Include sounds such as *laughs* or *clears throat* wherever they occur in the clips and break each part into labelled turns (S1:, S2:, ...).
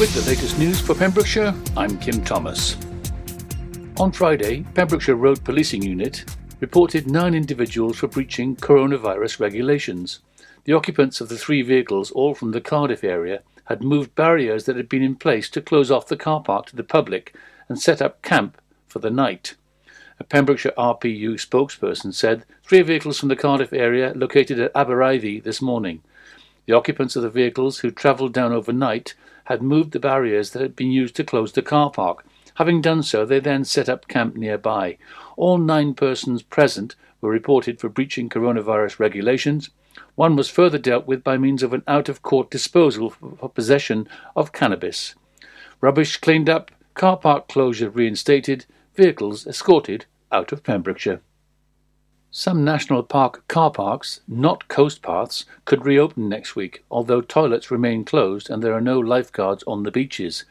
S1: With the latest news for Pembrokeshire, I'm Kim Thomas. On Friday, Pembrokeshire Road Policing Unit reported nine individuals for breaching coronavirus regulations. The occupants of the three vehicles, all from the Cardiff area, had moved barriers that had been in place to close off the car park to the public and set up camp for the night. A Pembrokeshire RPU spokesperson said three vehicles from the Cardiff area located at Abereiddy this morning. The occupants of the vehicles who travelled down overnight had moved the barriers that had been used to close the car park. Having done so, they then set up camp nearby. All nine persons present were reported for breaching coronavirus regulations. One was further dealt with by means of an out of court disposal for possession of cannabis. Rubbish cleaned up, car park closure reinstated, vehicles escorted out of Pembrokeshire. Some national park car parks, not coast paths, could reopen next week, although toilets remain closed and there are no lifeguards on the beaches.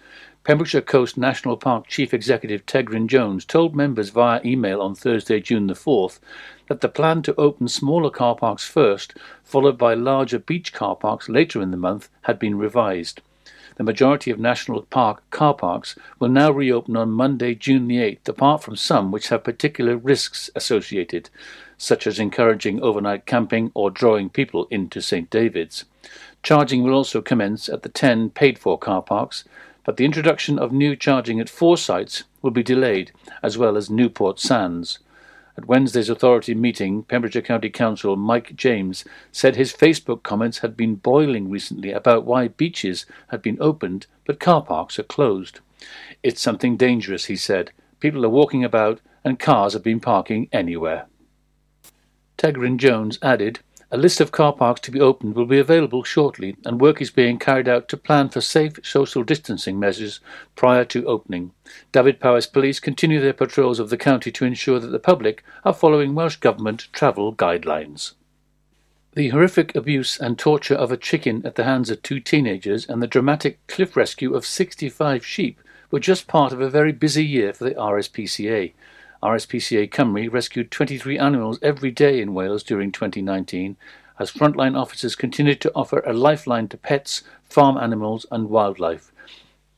S1: Pembrokeshire Coast National Park Chief Executive Tegryn Jones told members via email on Thursday, June the 4th, that the plan to open smaller car parks first, followed by larger beach car parks later in the month, had been revised. The majority of national park car parks will now reopen on Monday, June the 8th, apart from some which have particular risks associated, such as encouraging overnight camping or drawing people into St. David's. Charging will also commence at the 10 paid for car parks, but the introduction of new charging at four sites will be delayed, as well as Newport Sands. At Wednesday's authority meeting, Pembrokeshire County Council Mike James said his Facebook comments had been boiling recently about why beaches had been opened but car parks are closed. It's something dangerous, he said. People are walking about and cars have been parking anywhere. Tegryn Jones added, a list of car parks to be opened will be available shortly, and work is being carried out to plan for safe social distancing measures prior to opening. Dyfed-Powys Police continue their patrols of the county to ensure that the public are following Welsh Government travel guidelines. The horrific abuse and torture of a chicken at the hands of two teenagers and the dramatic cliff rescue of 65 sheep were just part of a very busy year for the RSPCA. RSPCA Cymru rescued 23 animals every day in Wales during 2019 as frontline officers continued to offer a lifeline to pets, farm animals, and wildlife.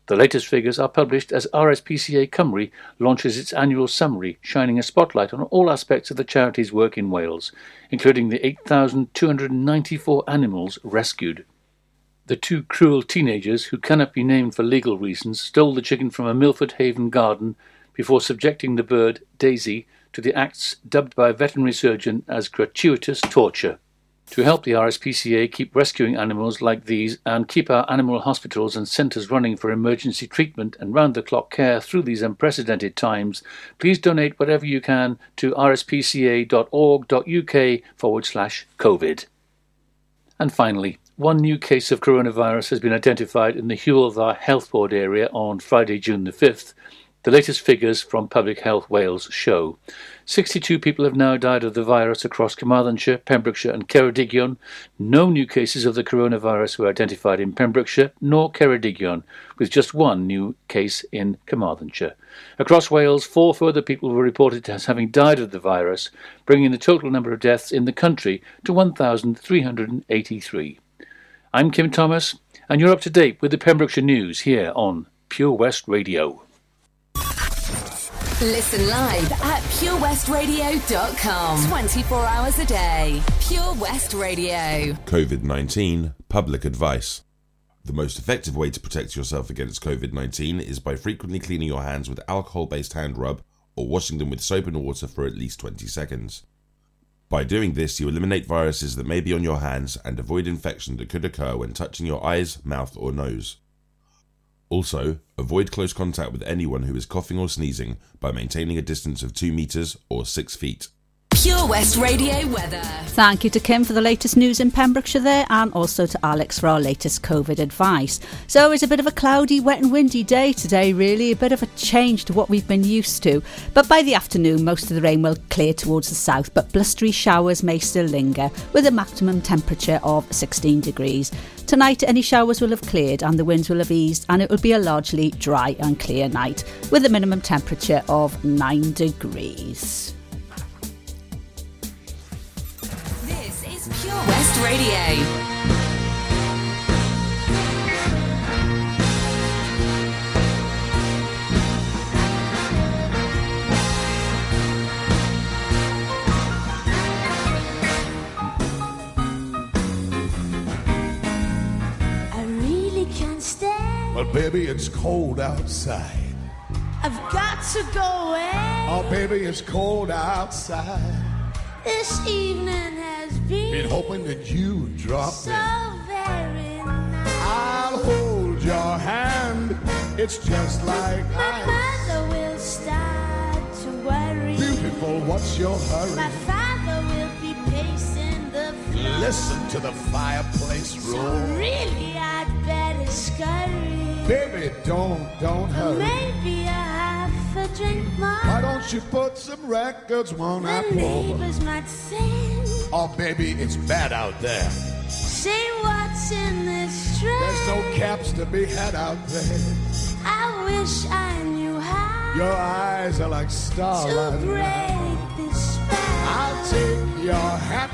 S1: The latest figures are published as RSPCA Cymru launches its annual summary, shining a spotlight on all aspects of the charity's work in Wales, including the 8,294 animals rescued. The two cruel teenagers, who cannot be named for legal reasons, stole the chicken from a Milford Haven garden before subjecting the bird, Daisy, to the acts dubbed by a veterinary surgeon as gratuitous torture. To help the RSPCA keep rescuing animals like these and keep our animal hospitals and centres running for emergency treatment and round the clock care through these unprecedented times, please donate whatever you can to rspca.org.uk forward slash COVID. And finally, one new case of coronavirus has been identified in the Hywel Dda Health Board area on Friday, June the 5th. The latest figures from Public Health Wales show 62 people have now died of the virus across Carmarthenshire, Pembrokeshire, and Ceredigion. No new cases of the coronavirus were identified in Pembrokeshire nor Ceredigion, with just one new case in Carmarthenshire. Across Wales, four further people were reported as having died of the virus, bringing the total number of deaths in the country to 1,383. I'm Kim Thomas, and you're up to date with the Pembrokeshire News here on Pure West Radio.
S2: Listen live at purewestradio.com. 24 hours a day. Pure West Radio.
S3: COVID 19 Public Advice. The most effective way to protect yourself against COVID 19 is by frequently cleaning your hands with alcohol based hand rub or washing them with soap and water for at least 20 seconds. By doing this, you eliminate viruses that may be on your hands and avoid infection that could occur when touching your eyes, mouth, or nose. Also, avoid close contact with anyone who is coughing or sneezing by maintaining a distance of 2 meters or 6 feet.
S2: Pure West Radio weather.
S4: Thank you to Kim for the latest news in Pembrokeshire there, and also to Alex for our latest COVID advice. So it's a bit of a cloudy, wet, and windy day today, really, a bit of a change to what we've been used to. But by the afternoon, most of the rain will clear towards the south, but blustery showers may still linger, with a maximum temperature of 16 degrees. Tonight, any showers will have cleared and the winds will have eased, and it will be a largely dry and clear night, with a minimum temperature of 9 degrees.
S2: This Pure West Radio.
S5: I really can't stay.
S6: But baby, it's cold outside.
S5: I've got to go away.
S6: Oh, baby, it's cold outside.
S5: This evening has
S6: Been hoping that you'd drop
S5: so
S6: in.
S5: very nice.
S6: I'll hold your hand. It's just like
S5: My
S6: ice.
S5: mother will start to worry.
S6: Beautiful, what's your hurry?
S5: My father will be pacing the floor.
S6: Listen to the fireplace
S5: So
S6: roar.
S5: really, I'd better scurry.
S6: Baby, don't, don't hurry.
S5: Maybe a half a drink more.
S6: Why don't you put some records on I pull?
S5: neighbors might think.
S6: Oh, baby, it's bad out there.
S5: Say what's in this tray.
S6: There's no caps to be had out there.
S5: I wish I knew how
S6: Your eyes are like
S5: to
S6: starlight.
S5: break this spell.
S6: I'll take your hat.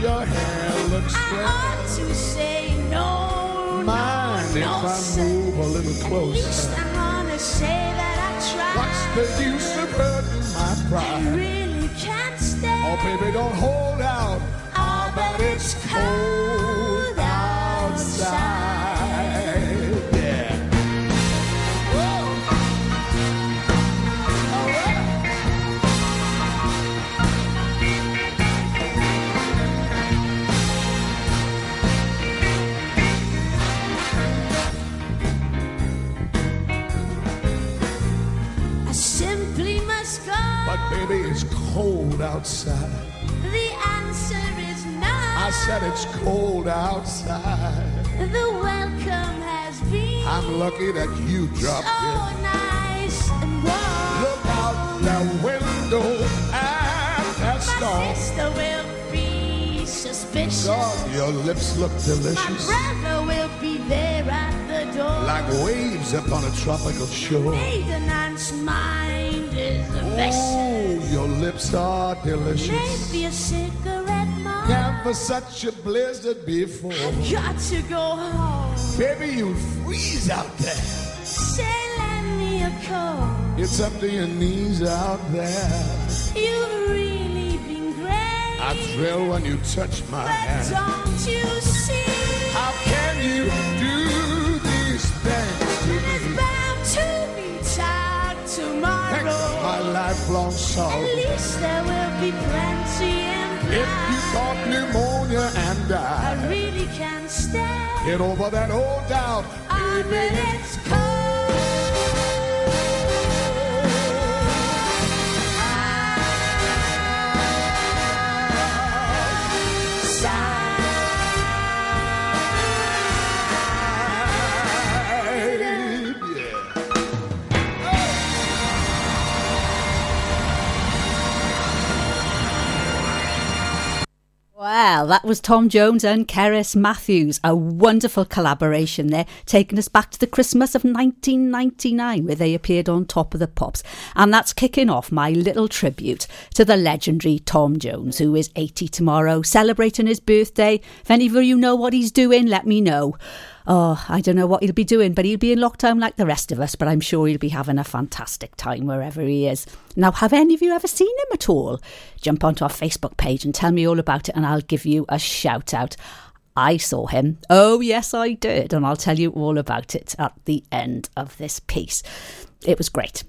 S6: Your hair looks
S5: I ought to say no,
S6: Mind
S5: no,
S6: if
S5: no,
S6: I move a little
S5: At least
S6: closer?
S5: I wanna say that I tried.
S6: What's the use of hurting my pride? Oh, baby, don't hold out.
S5: Ah,
S6: but it's cold outside. Cold outside.
S5: the answer is no.
S6: I said it's cold outside.
S5: the welcome has been
S6: I'm lucky that you dropped
S5: so
S6: in.
S5: nice and warm.
S6: Look out the window at that
S5: My
S6: storm.
S5: sister will be suspicious.
S6: God, your lips look
S5: My
S6: delicious.
S5: brother will be
S6: Like waves upon a tropical shore.
S5: Aunt's mind is a vessel.
S6: Oh, your lips are delicious.
S5: Maybe a cigarette more.
S6: Never such a blizzard before.
S5: Got to go home.
S6: Baby, you freeze out there.
S5: Say, lend me a coat.
S6: It's up to your knees out there.
S5: You've really been great.
S6: I thrill when you touch my
S5: but
S6: hand.
S5: don't you see?
S6: How can you do my lifelong
S5: At least there will be plenty in
S6: If you caught pneumonia and
S5: die,
S6: I
S5: really can't stand.
S6: get over that old doubt,
S5: I bet it's cold.
S4: Well, that was Tom Jones and Cerys Matthews. A wonderful collaboration there, taking us back to the Christmas of 1999, where they appeared on Top of the Pops. And that's kicking off my little tribute to the legendary Tom Jones, who is 80 tomorrow, celebrating his birthday. If any of you know what he's doing, let me know. Oh, I don't know what he'll be doing, but he'll be in lockdown like the rest of us, but I'm sure he'll be having a fantastic time wherever he is. Now, have any of you ever seen him at all? Jump onto our Facebook page and tell me all about it, and I'll give you a shout out. I saw him. Oh, yes, I did, and I'll tell you all about it at the end of this piece. It was great.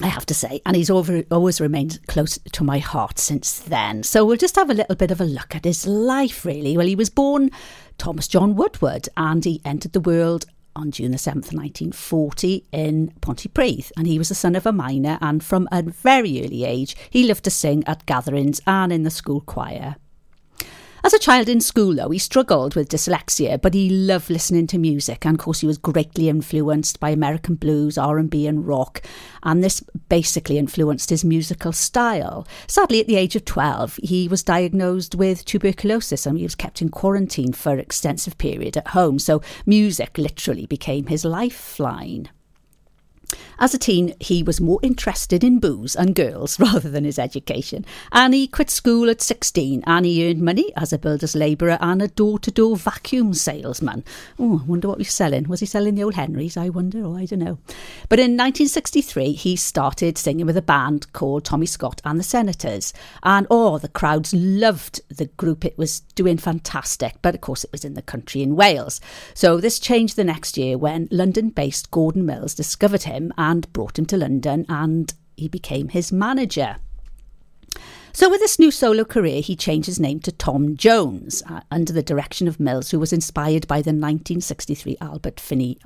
S4: I have to say, and he's over, always remained close to my heart since then. So we'll just have a little bit of a look at his life, really. Well, he was born Thomas John Woodward, and he entered the world on June the 7th, 1940, in Pontypridd, and he was the son of a miner, and from a very early age, he loved to sing at gatherings and in the school choir. As a child in school, though, he struggled with dyslexia, but he loved listening to music, and of course, he was greatly influenced by American blues, R&B, and rock, and this basically influenced his musical style. Sadly, at the age of 12, he was diagnosed with tuberculosis, and he was kept in quarantine for an extensive period at home, so music literally became his lifeline. As a teen, he was more interested in booze and girls *laughs* rather than his education, and he quit school at 16 and he earned money as a builder's labourer and a door to door vacuum salesman. Oh, I wonder what he was selling. Was he selling the old Henrys? I wonder, or I don't know. But in 1963, he started singing with a band called Tommy Scott and the Senators, and oh, the crowds loved the group. It was doing fantastic, but of course, it was in the country in Wales. So this changed the next year when London based Gordon Mills discovered him and brought him to London and he became his manager. So, with this new solo career, he changed his name to Tom Jones uh, under the direction of Mills, who was inspired by the 1963 Albert Finney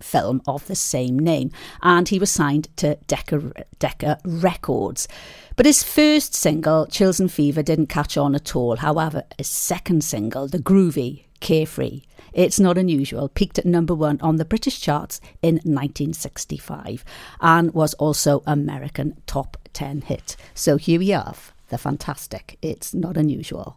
S4: film of the same name, and he was signed to Decca, Decca Records. But his first single, Chills and Fever, didn't catch on at all. However, his second single, The Groovy, Carefree, it's not unusual, peaked at number one on the British charts in 1965 and was also American top 10 hit. So here we have the fantastic It's Not Unusual.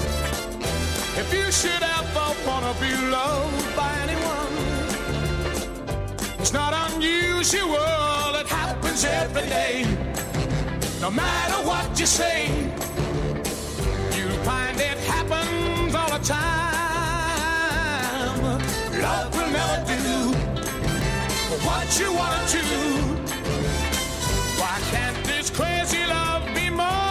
S7: If you should ever wanna be loved by anyone, it's not unusual, it happens every day. No matter what you say, you'll find it happens all the time. Love will never do what you wanna do. Why can't this crazy love be more?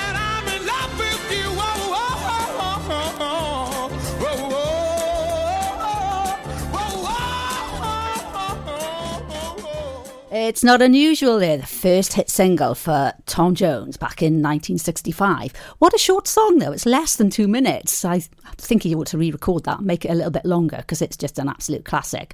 S4: It's not unusual there, the first hit single for Tom Jones back in 1965. What a short song, though. It's less than two minutes. I think he ought to re record that, make it a little bit longer because it's just an absolute classic.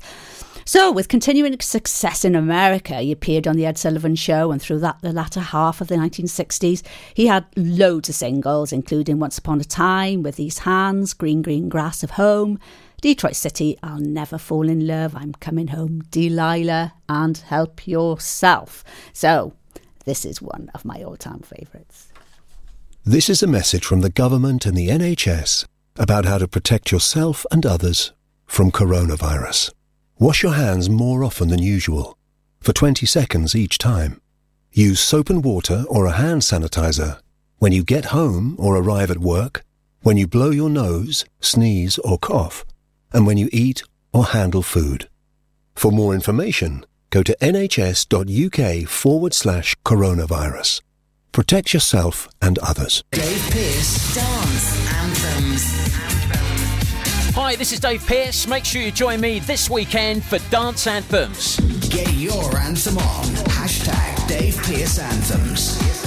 S4: So, with continuing success in America, he appeared on The Ed Sullivan Show, and through that, the latter half of the 1960s, he had loads of singles, including Once Upon a Time, With These Hands, Green Green Grass of Home, Detroit City, I'll Never Fall in Love, I'm Coming Home, Delilah, and Help Yourself. So, this is one of my all time favourites.
S8: This is a message from the government and the NHS about how to protect yourself and others from coronavirus. Wash your hands more often than usual, for 20 seconds each time. Use soap and water or a hand sanitizer when you get home or arrive at work, when you blow your nose, sneeze or cough, and when you eat or handle food. For more information, go to nhs.uk forward slash coronavirus. Protect yourself and others.
S9: Dave Pearce Dance Anthems.
S10: Hi, this is Dave Pearce. Make sure you join me this weekend for Dance Anthems.
S9: Get your anthem on. Hashtag Dave Pearce Anthems.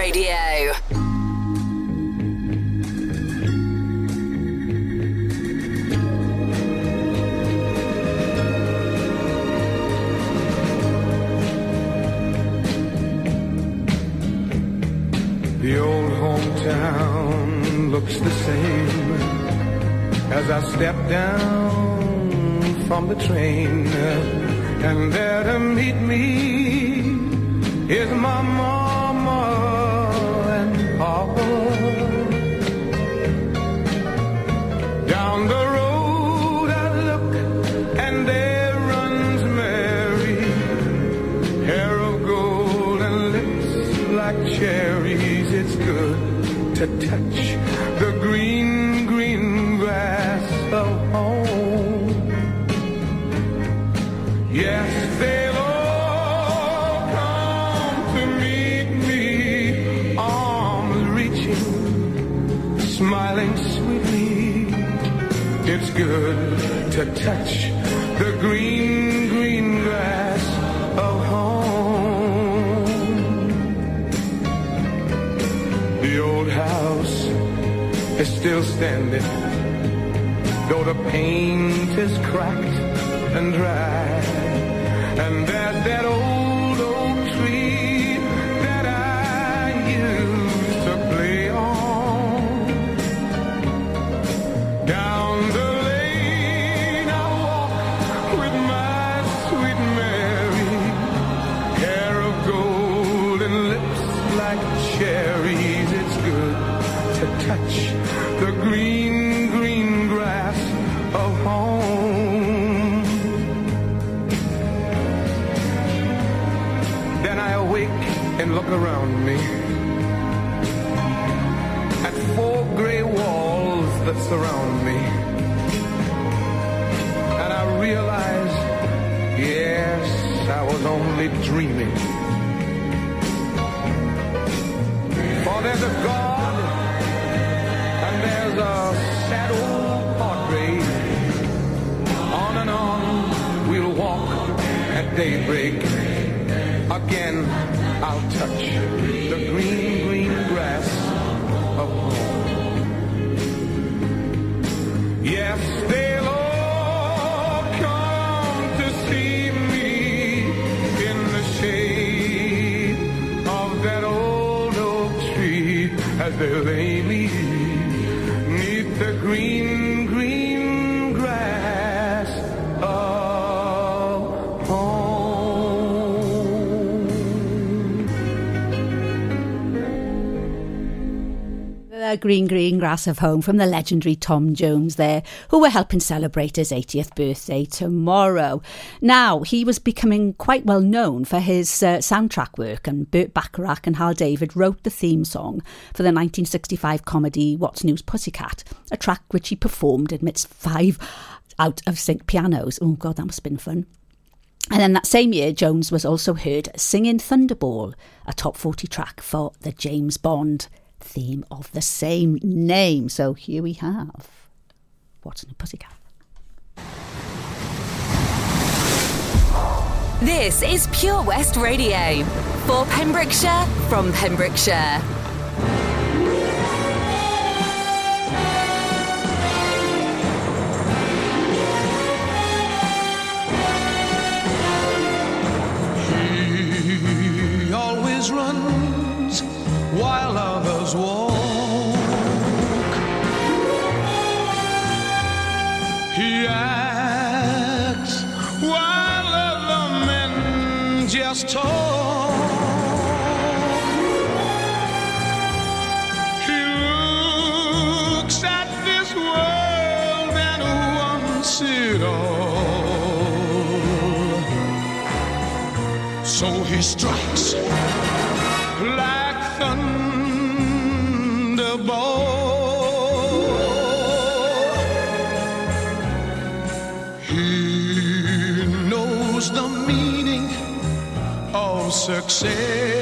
S2: Radio.
S7: The old hometown looks the same as I step down from the train. And there to meet me is my mama and. Down the road I look and there runs Mary, hair of gold and lips like cherries. It's good to touch good to touch the green, green grass of home. The old house is still standing, though the paint is cracked and dry. And touch the green, green grass of home. Then I awake and look around me at four gray walls that surround me. And I realize, yes, I was only dreaming. For there's a God there's a sad old portrait. On and on we'll walk at daybreak. Again, I'll touch the green, green grass of home. Yes, they'll all come to see me in the shade of that old oak tree as they lay Green, green grass of home
S4: from the legendary Tom Jones there, who we're helping celebrate his 80th birthday tomorrow. Now, he was becoming quite well known for his uh, soundtrack work, and Burt Bacharach and Hal David wrote the theme song for the 1965 comedy What's New Pussycat, a track which he performed amidst five out of sync pianos. Oh, God, that must have been fun. And then that same year, Jones was also heard singing Thunderball, a top 40 track for the James Bond theme of the same name. So here we have What's in a Pussycat?
S2: This is Pure West Radio. For Pembrokeshire, from Pembrokeshire.
S6: He always runs while others walk. He acts while other men just talk. He looks at this world and wants it all. So he strikes
S7: success.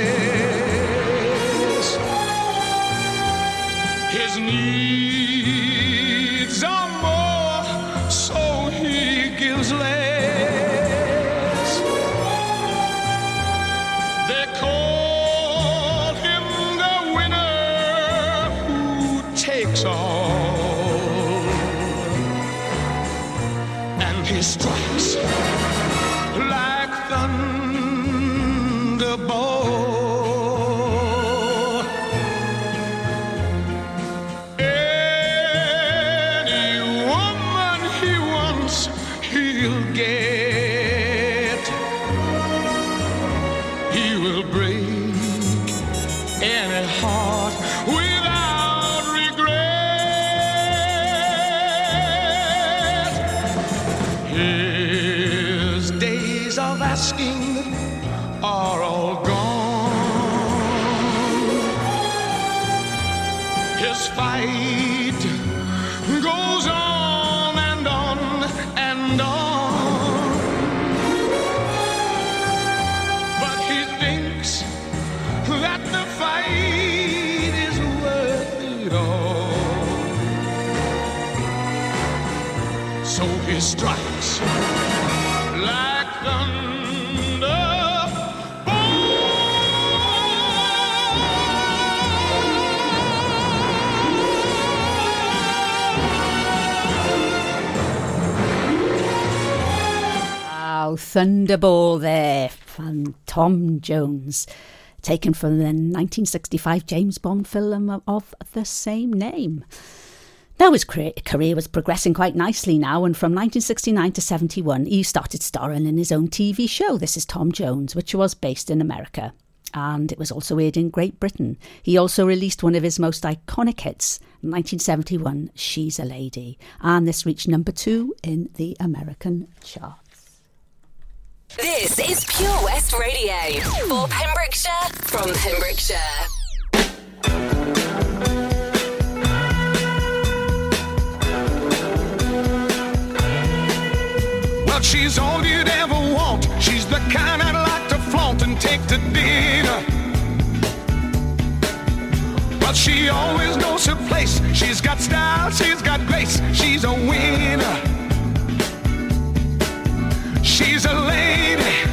S7: asking
S4: Thunderball there from Tom Jones, taken from the 1965 James Bond film of the same name. Now his career was progressing quite nicely now, and from 1969 to 71, he started starring in his own TV show, This Is Tom Jones, which was based in America. And it was also aired in Great Britain. He also released one of his most iconic hits, 1971, She's a Lady, and this reached number two in the American chart.
S2: This is Pure West Radio for Pembrokeshire from Pembrokeshire.
S7: Well, she's all you'd ever want. She's the kind I'd like to flaunt and take to dinner. But she always knows her place. She's got style, she's got grace, she's a winner. She's a lady.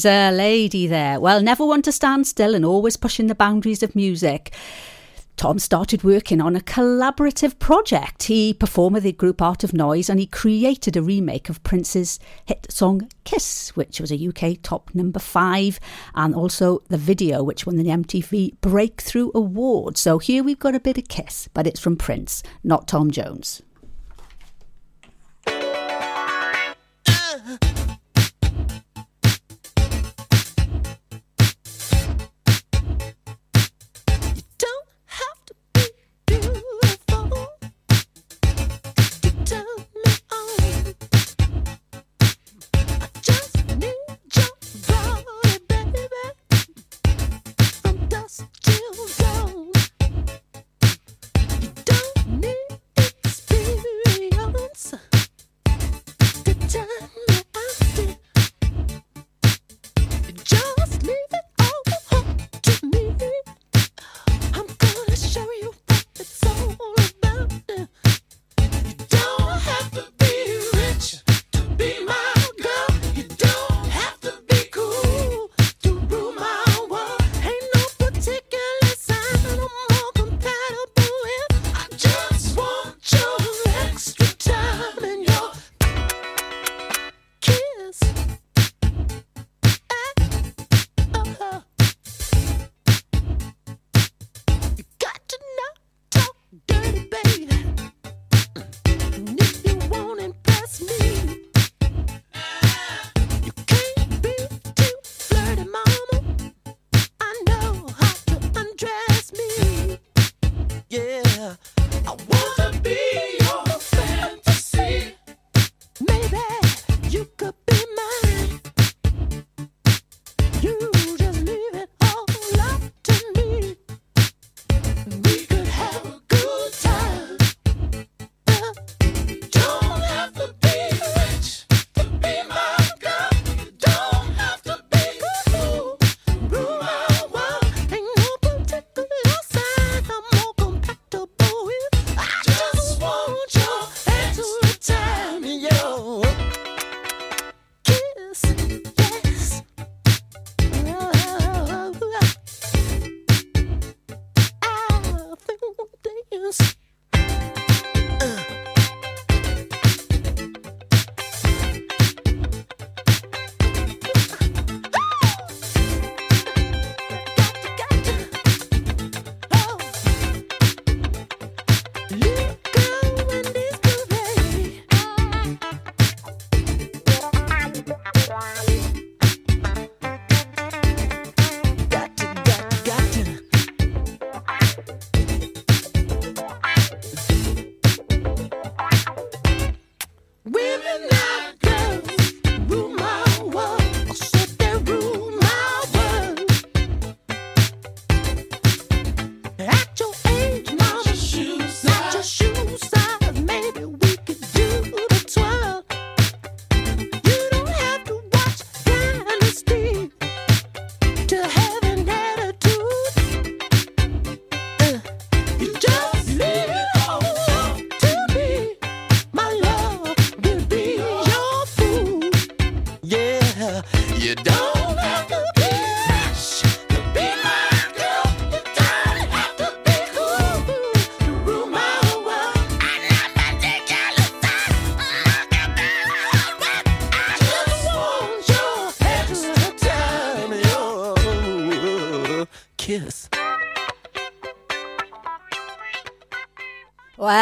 S7: She's a lady
S11: there. Well, never one to stand still and always pushing the boundaries of music. Tom started working on a collaborative project. He performed with the group Art of Noise and he created a remake of Prince's hit song Kiss, which was a UK top number five, and also the video, which won the MTV Breakthrough Award. So here we've got a bit of Kiss, but it's from Prince, not Tom Jones.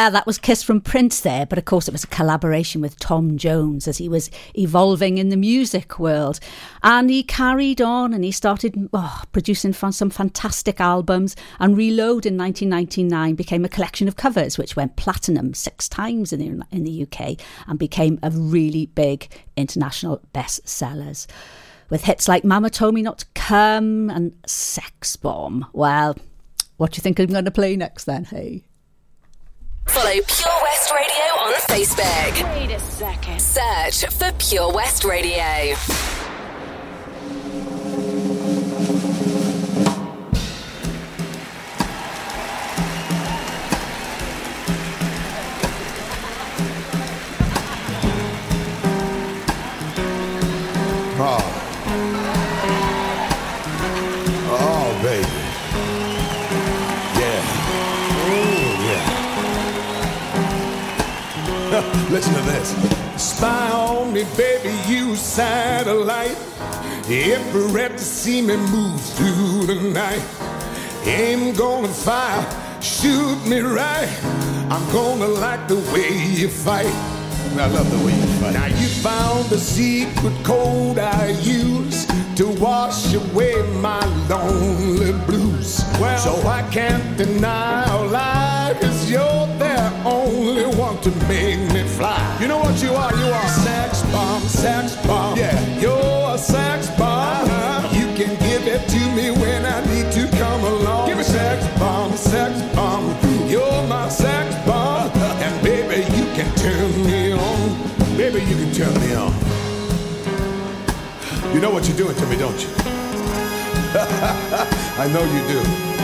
S11: Well, that was Kiss from Prince there, but of course it was a collaboration with Tom Jones as he was evolving in the music world. And he carried on and he started oh, producing some fantastic albums. And Reload in 1999 became a collection of covers which went platinum six times in the, in the UK and became a really big international bestsellers. With hits like Mama Told Me Not to Come and Sex Bomb. Well, what do you think I'm going to play next then, hey?
S2: Follow Pure West Radio on Facebook.
S5: Wait a second.
S2: Search for Pure West Radio.
S6: Ah. Listen to this. Spy on me, baby, you satellite. Ever to see me move through the night. Aim gonna fire, shoot me right. I'm gonna like the way you fight.
S12: I love the way you fight.
S6: Now you found the secret code I use to wash away my lonely blues. Well, so I can't deny or lie, cause you're the only one to make me fly.
S12: You know what you are? You are
S6: sex bomb, sex bomb.
S12: Yeah.
S6: You're a sex bomb.
S12: Uh-huh.
S6: You can give it to me when I need to come along.
S12: Give it
S6: sex bomb, sex bomb. You're my sex bomb. And baby, you can turn me on.
S12: Baby, you can turn me on. You know what you're doing to me, don't you? *laughs* I know you do.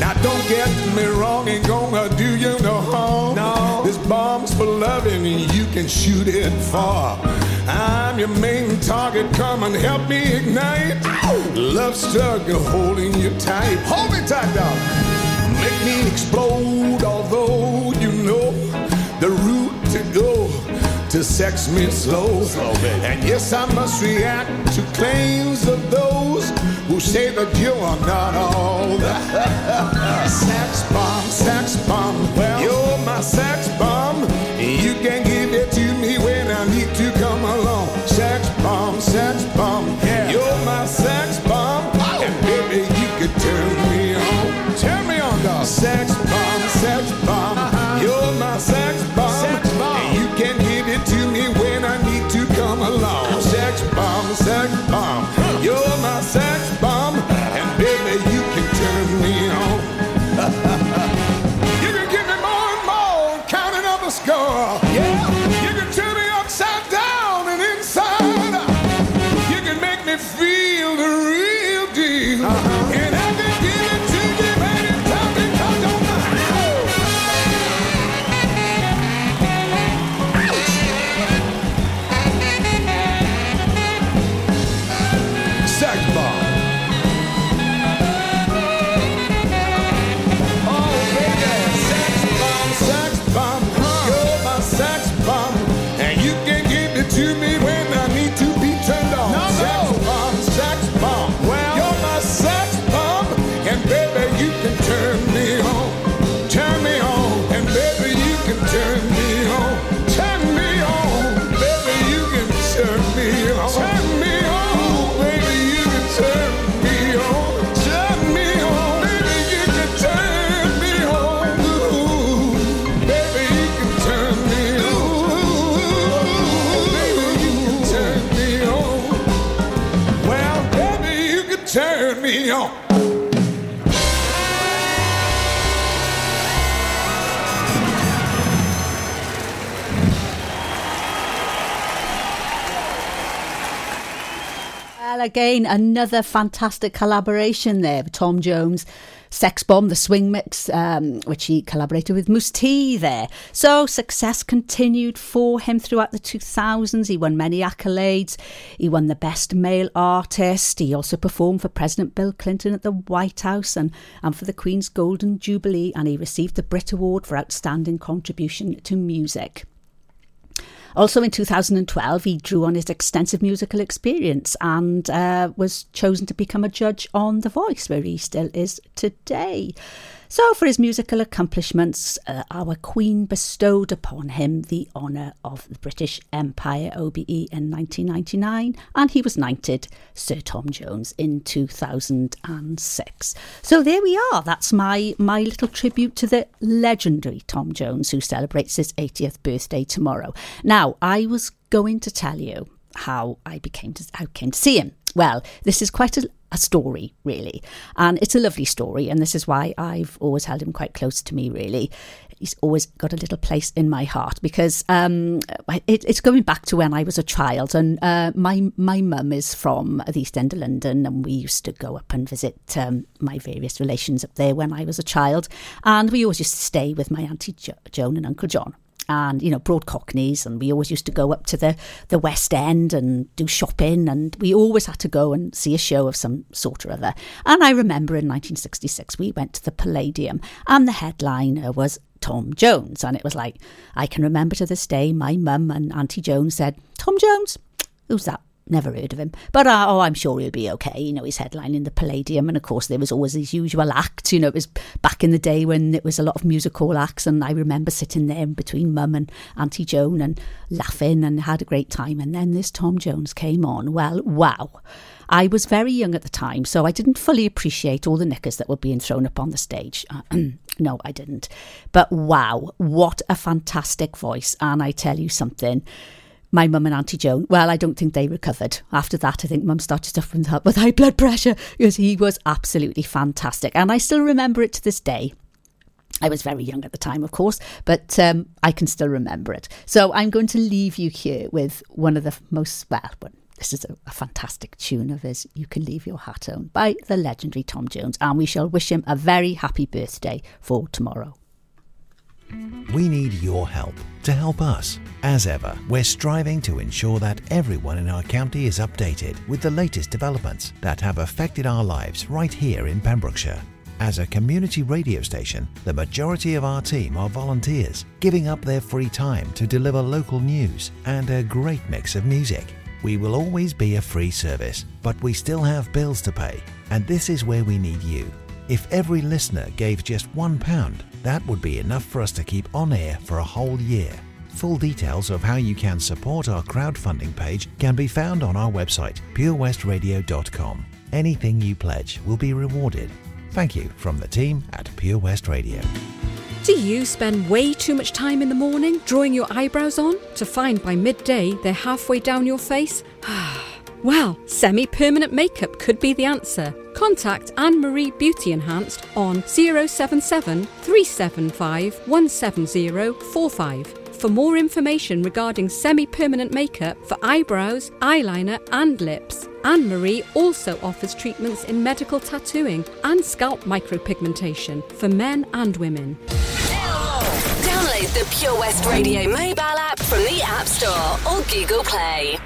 S6: Now don't get me wrong, ain't gonna do you no harm.
S12: No.
S6: This bomb's for loving, and you can shoot it far. I'm your main target, come and help me ignite. Love struggle holding you tight.
S12: Hold me tight, dog.
S6: Make me explode, although you know the route to go to sex me slow.
S12: Slow.
S6: And yes, I must react to claims of those who say that you are not all that. sex bomb, sex bomb. Well, you're my sex bomb. You can give it to me when I need to come along. Sex bomb, sex
S4: again, another fantastic collaboration there Tom Jones. Sex Bomb, the swing mix, um, which he collaborated with Mousse T there. So success continued for him throughout the 2000s. He won many accolades. He won the Best Male Artist. He also performed for President Bill Clinton at the White House and, and for the Queen's Golden Jubilee. And he received the Brit Award for Outstanding Contribution to Music. Also in 2012, he drew on his extensive musical experience and uh, was chosen to become a judge on The Voice, where he still is today. So, for his musical accomplishments, uh, our Queen bestowed upon him the honour of the British Empire OBE in 1999, and he was knighted Sir Tom Jones in 2006. So there we are. That's my my little tribute to the legendary Tom Jones, who celebrates his 80th birthday tomorrow. Now, I was going to tell you how I became to, how came to see him. Well, this is quite a, a story, really, and it's a lovely story, and this is why I've always held him quite close to me. Really, he's always got a little place in my heart because um, it, it's going back to when I was a child, and uh, my my mum is from the East End of London, and we used to go up and visit um, my various relations up there when I was a child, and we always used to stay with my auntie jo- Joan and Uncle John and you know broad cockneys and we always used to go up to the the west end and do shopping and we always had to go and see a show of some sort or other and i remember in 1966 we went to the palladium and the headliner was Tom Jones. And it was like, I can remember to this day, my mum and Auntie Jones said, Tom Jones? Who's that? Never heard of him. But uh, oh, I'm sure he'll be okay. You know, he's headlining the Palladium. And of course, there was always his usual act. You know, it was back in the day when it was a lot of musical acts. And I remember sitting there between mum and Auntie Joan and laughing and had a great time. And then this Tom Jones came on. Well, wow. I was very young at the time, so I didn't fully appreciate all the knickers that were being thrown up on the stage. *clears throat* no, I didn't. But wow, what a fantastic voice. And I tell you something my mum and Auntie Joan, well, I don't think they recovered. After that, I think mum started suffering with- high blood pressure because he was absolutely fantastic. And I still remember it to this day. I was very young at the time, of course, but um, I can still remember it. So I'm going to leave you here with one of the most, well, this is a, a fantastic tune of his, You Can Leave Your Hat On, by the legendary Tom Jones. And we shall wish him a very happy birthday for tomorrow.
S13: We need your help to help us. As ever, we're striving to ensure that everyone in our county is updated with the latest developments that have affected our lives right here in Pembrokeshire. As a community radio station, the majority of our team are volunteers, giving up their free time to deliver local news and a great mix of music. We will always be a free service, but we still have bills to pay, and this is where we need you. If every listener gave just £1, that would be enough for us to keep on air for a whole year. Full details of how you can support our crowdfunding page can be found on our website, purewestradio.com. Anything you pledge will be rewarded. Thank you from the team at Pure West Radio.
S14: Do you spend way too much time in the morning drawing your eyebrows on to find by midday they're halfway down your face? *sighs* Ah. Well, semi permanent makeup could be the answer. Contact Anne Marie Beauty Enhanced on 077 375 17045 for more information regarding semi permanent makeup for eyebrows, eyeliner, and lips. Anne Marie also offers treatments in medical tattooing and scalp micropigmentation for men and women.
S6: Download the Pure West Radio mobile app from the App Store or Google Play.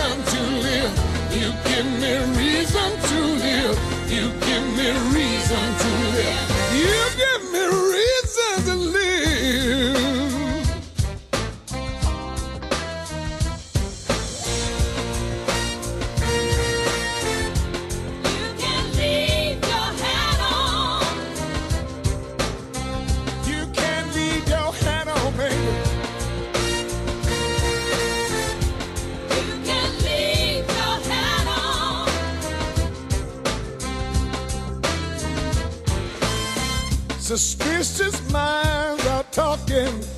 S15: Reason to live. You give me reason to live. You give me reason
S16: Suspicious minds are talking.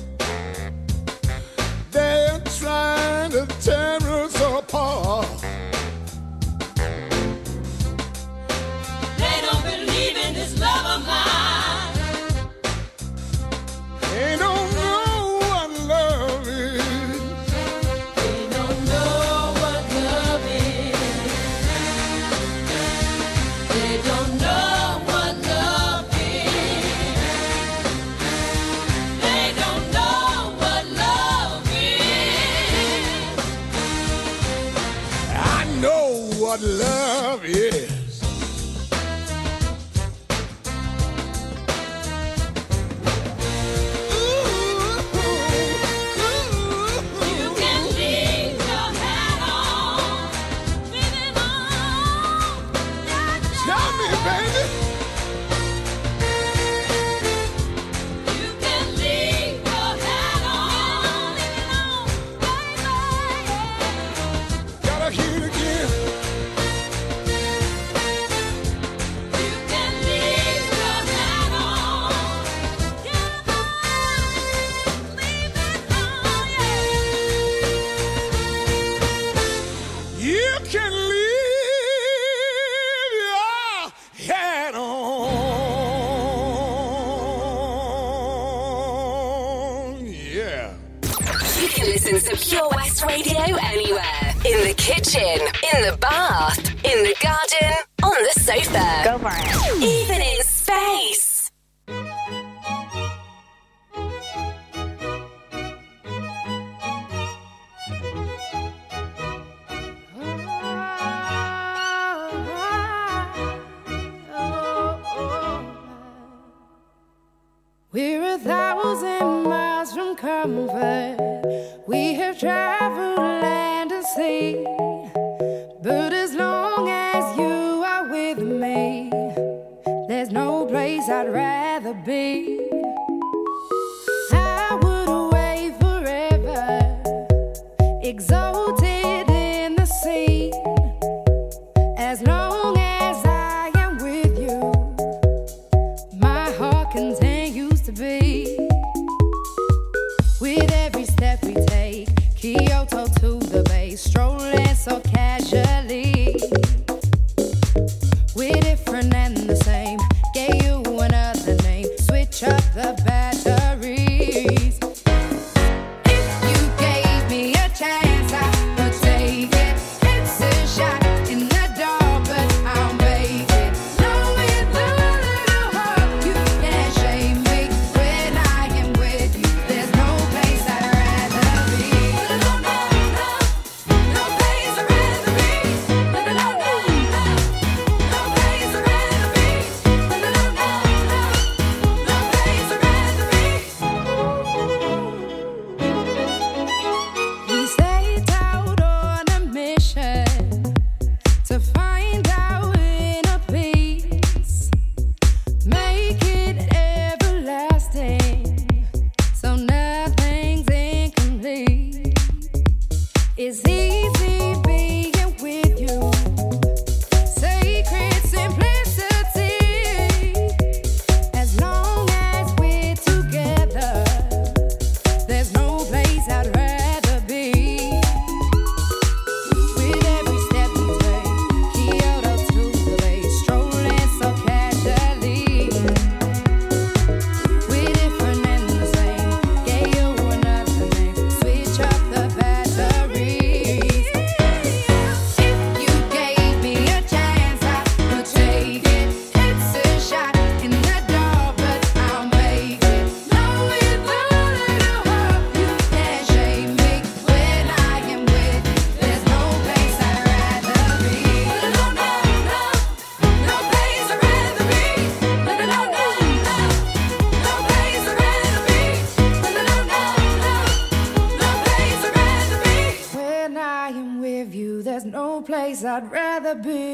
S17: Place I'd rather be.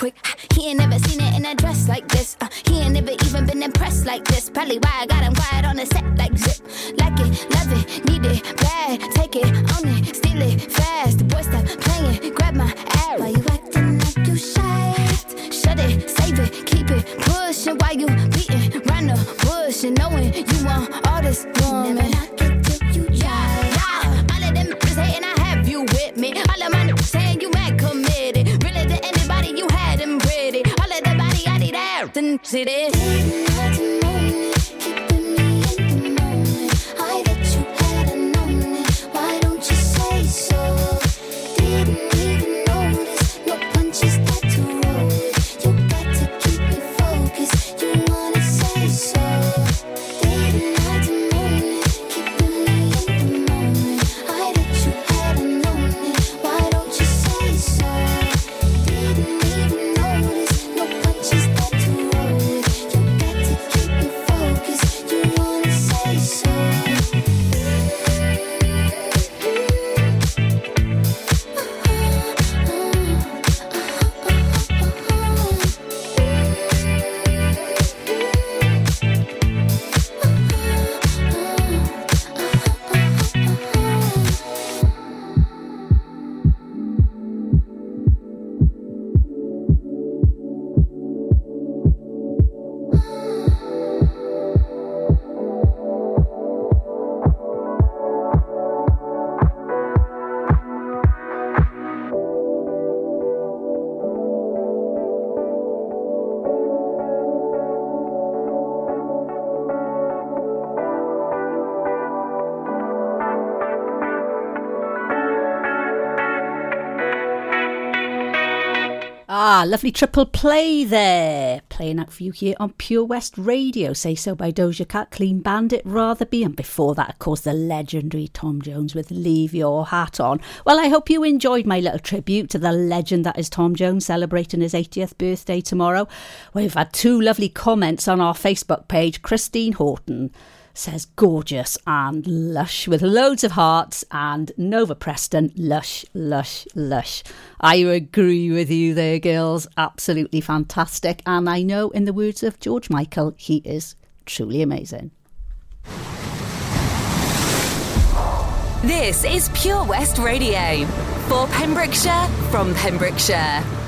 S18: Quick. He ain't never seen it in a dress like this. Uh, he ain't never even been impressed like this. Probably why I got him quiet on the set like zip. Like it, love it, need it, bad. Take it, own it, steal it, fast. The boy stop playing, grab my ass. Why you acting like you shy? Shut it, save it, keep it pushing. Why you beating round the bush and knowing you want all this woman? Out
S4: Ah, lovely triple play there. Playing out for you here on Pure West Radio. Say So by Doja Cat, Clean Bandit, Rather Be. And before that, of course, the legendary Tom Jones with Leave Your Hat On. Well, I hope you enjoyed my little tribute to the legend that is Tom Jones celebrating his 80th birthday tomorrow. We've had two lovely comments on our Facebook page. Christine Horton says gorgeous and lush with loads of hearts and Nova Preston lush lush lush. I agree with you there girls. Absolutely fantastic. And I know in the words of George Michael he is truly amazing.
S2: This is Pure West Radio. For Pembrokeshire from Pembrokeshire.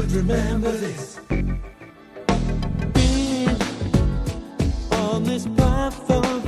S9: would
S11: remember this. Being on this platform.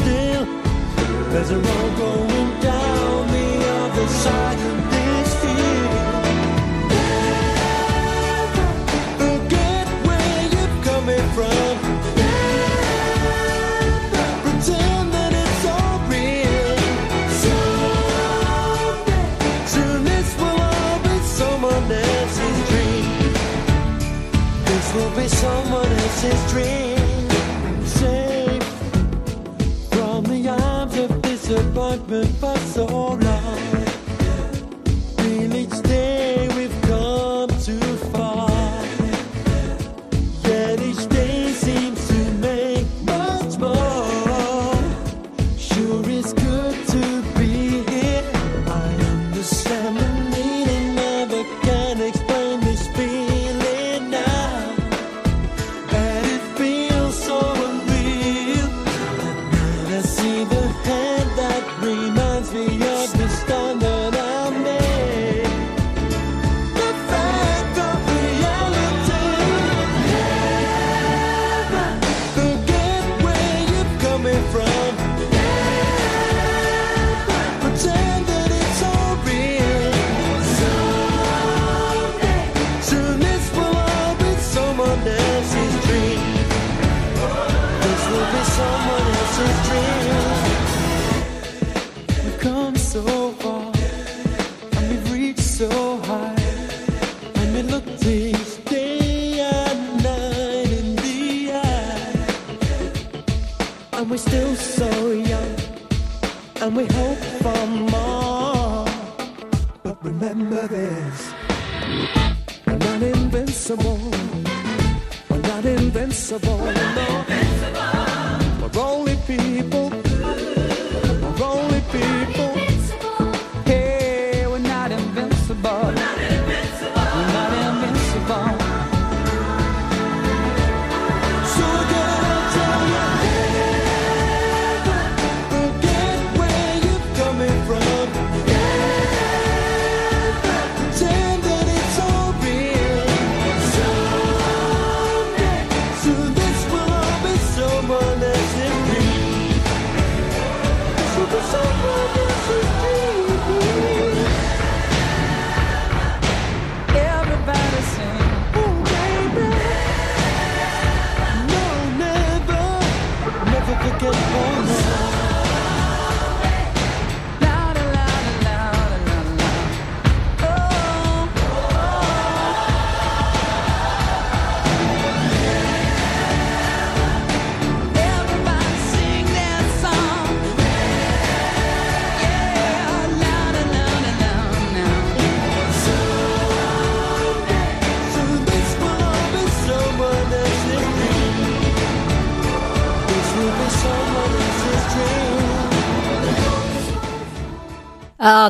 S11: still. There's a road going down the other side of this field. Never forget where you're coming from. Never pretend that it's all real. Soon this will all be someone else's dream. This will be someone else's dream. been but so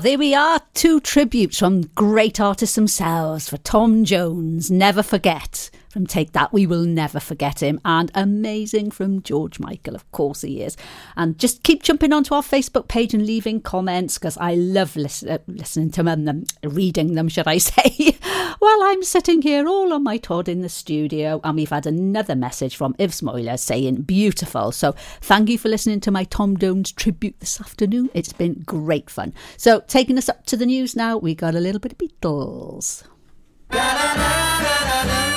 S4: Ah, there we are. Two tributes from great artists themselves for Tom Jones. Never forget from Take That. We will never forget him. And amazing from George Michael. Of course he is. And just keep jumping onto our Facebook page and leaving comments because I love lis- uh, listening to them, reading them, should I *laughs* say. While I'm sitting here all on my Todd in the studio, and we've had another message from Iv Smoiler saying beautiful. So thank you for listening to my Tom Jones tribute this afternoon. It's been great fun. So taking us up to the news now, we got a little bit of Beatles.
S5: La la la